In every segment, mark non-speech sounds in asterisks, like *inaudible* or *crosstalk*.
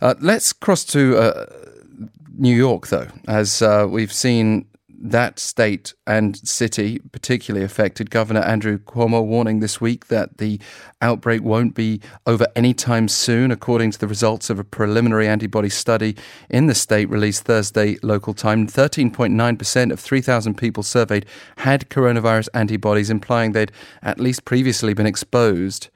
Uh, let's cross to uh, New York, though, as uh, we've seen that state and city particularly affected. Governor Andrew Cuomo warning this week that the outbreak won't be over anytime soon, according to the results of a preliminary antibody study in the state released Thursday local time. 13.9% of 3,000 people surveyed had coronavirus antibodies, implying they'd at least previously been exposed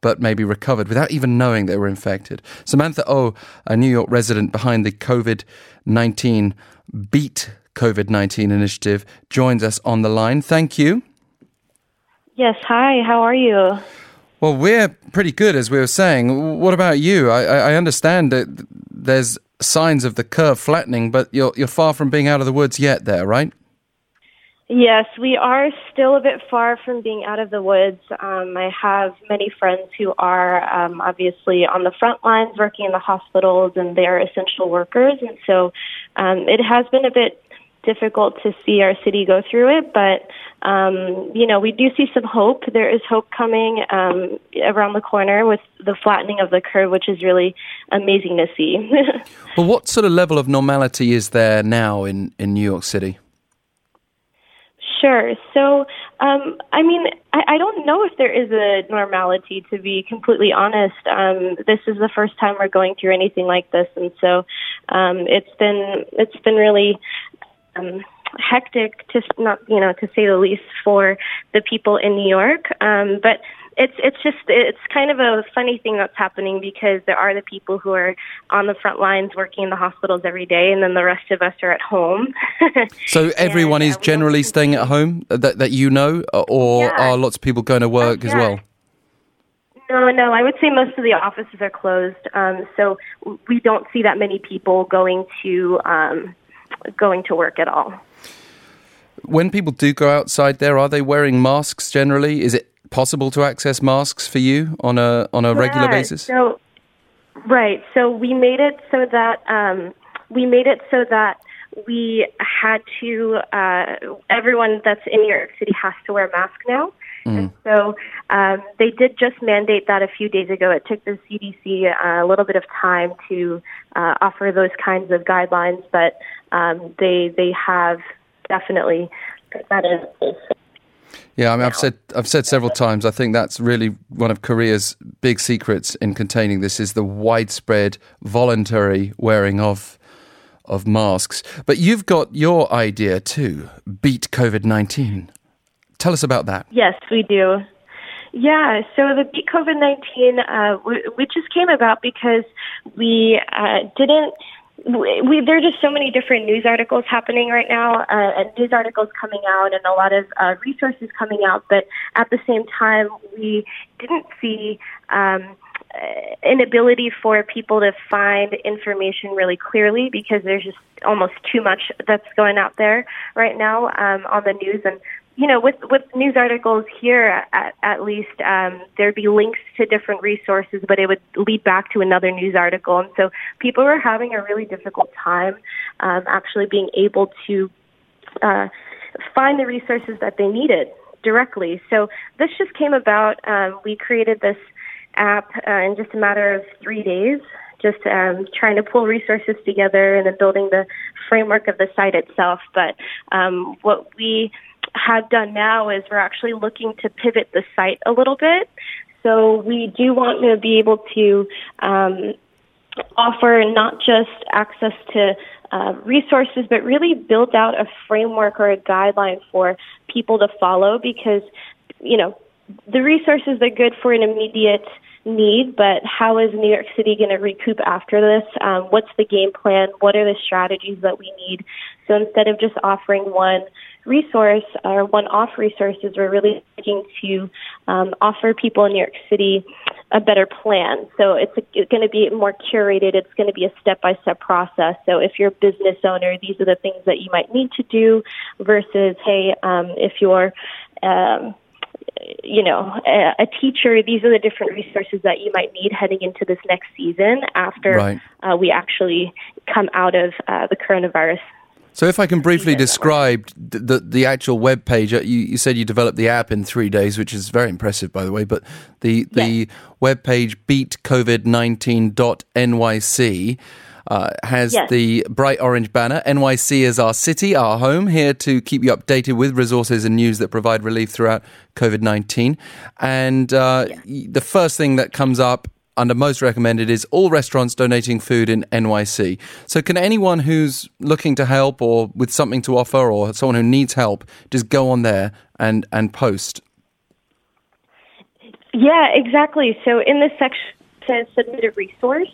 but maybe recovered without even knowing they were infected. Samantha O, oh, a New York resident behind the COVID 19 Beat COVID 19 initiative, joins us on the line. Thank you. Yes, hi, how are you? Well, we're pretty good, as we were saying. What about you? I, I understand that there's signs of the curve flattening, but you're, you're far from being out of the woods yet, there, right? Yes, we are still a bit far from being out of the woods. Um, I have many friends who are um, obviously on the front lines working in the hospitals and they are essential workers. And so um, it has been a bit difficult to see our city go through it, but um, you know we do see some hope. There is hope coming um, around the corner with the flattening of the curve, which is really amazing to see. *laughs* well, what sort of level of normality is there now in in New York City? Sure. So, um, I mean, I, I don't know if there is a normality. To be completely honest, um, this is the first time we're going through anything like this, and so um, it's been it's been really um, hectic to not you know to say the least for the people in New York. Um, but it's it's just it's kind of a funny thing that's happening because there are the people who are on the front lines working in the hospitals every day, and then the rest of us are at home. *laughs* so everyone and, is uh, generally staying at home that that you know, or yeah. are lots of people going to work uh, yeah. as well? No, no. I would say most of the offices are closed, um, so we don't see that many people going to um, going to work at all. When people do go outside there, are they wearing masks generally? Is it possible to access masks for you on a on a yeah, regular basis? So, right. So we made it so that um, we made it so that we had to uh, everyone that's in New York City has to wear a mask now. Mm. And so um, they did just mandate that a few days ago. It took the CDC uh, a little bit of time to uh, offer those kinds of guidelines, but um, they they have definitely that is. Yeah, I mean, I've said I've said several times. I think that's really one of Korea's big secrets in containing this is the widespread voluntary wearing of of masks. But you've got your idea too. Beat COVID nineteen. Tell us about that. Yes, we do. Yeah, so the Beat COVID 19, uh, we, just came about because we uh, didn't. We, there are just so many different news articles happening right now, uh, and news articles coming out, and a lot of uh, resources coming out. But at the same time, we didn't see um, an ability for people to find information really clearly because there's just almost too much that's going out there right now um, on the news. And you know, with with news articles here, at, at least um, there'd be links to different resources, but it would lead back to another news article, and so people were having a really difficult time um, actually being able to uh, find the resources that they needed directly. So this just came about. Um, we created this app uh, in just a matter of three days just um, trying to pull resources together and then building the framework of the site itself. But um, what we have done now is we're actually looking to pivot the site a little bit. So we do want to be able to um, offer not just access to uh, resources, but really build out a framework or a guideline for people to follow because, you know, the resources are good for an immediate need, but how is New York City going to recoup after this? Um, what's the game plan? What are the strategies that we need? So instead of just offering one resource or one off resources, we're really looking to um, offer people in New York City a better plan. So it's, it's going to be more curated. It's going to be a step by step process. So if you're a business owner, these are the things that you might need to do versus, hey, um, if you're um, you know, a, a, teacher, these are the different resources that you might need heading into this next season after right. uh, we actually come out of uh, the coronavirus So, if I can briefly describe the, the, the actual web page, uh, you, you, said you developed the app in three days, which is very impressive, by the way. But the the yes. web page beatcovid19.nyc uh, has yes. the bright orange banner. NYC is our city, our home, here to keep you updated with resources and news that provide relief throughout COVID 19. And uh, the first thing that comes up under most recommended is all restaurants donating food in NYC. So, can anyone who's looking to help or with something to offer or someone who needs help just go on there and, and post? Yeah, exactly. So, in this section, says submit a resource.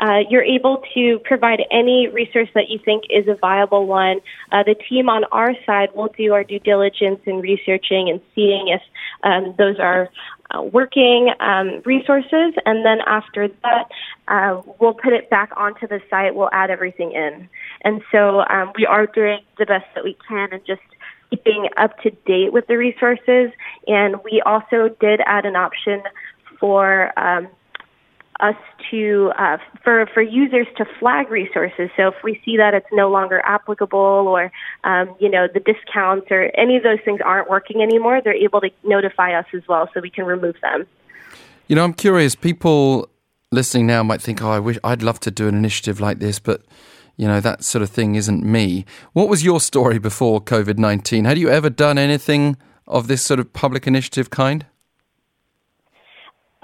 Uh, you're able to provide any resource that you think is a viable one. Uh, the team on our side will do our due diligence in researching and seeing if um, those are uh, working um, resources, and then after that, uh, we'll put it back onto the site. We'll add everything in, and so um, we are doing the best that we can, and just keeping up to date with the resources. And we also did add an option for um, us to uh, for for users to flag resources. So if we see that it's no longer applicable, or um, you know the discounts or any of those things aren't working anymore, they're able to notify us as well, so we can remove them. You know, I'm curious. People listening now might think, "Oh, I wish I'd love to do an initiative like this," but you know that sort of thing isn't me. What was your story before COVID nineteen? Had you ever done anything of this sort of public initiative kind?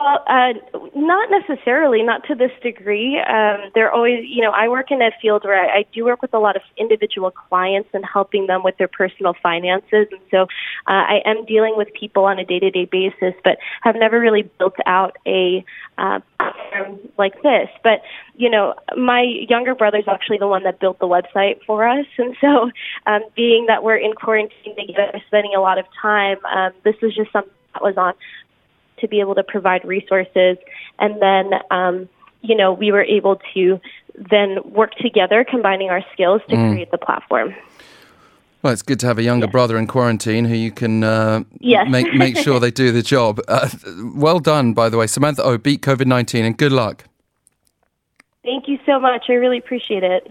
Well, uh, not necessarily, not to this degree. Um, they're always, you know, I work in a field where I, I do work with a lot of individual clients and helping them with their personal finances. And so uh, I am dealing with people on a day to day basis, but have never really built out a uh, like this. But, you know, my younger brother's actually the one that built the website for us. And so, um, being that we're in quarantine together, spending a lot of time, um, this was just something that was on to be able to provide resources. And then, um, you know, we were able to then work together, combining our skills to mm. create the platform. Well, it's good to have a younger brother in quarantine who you can uh, yes. make make sure they do the job. Uh, well done, by the way, Samantha. Oh, beat COVID nineteen and good luck. Thank you so much. I really appreciate it.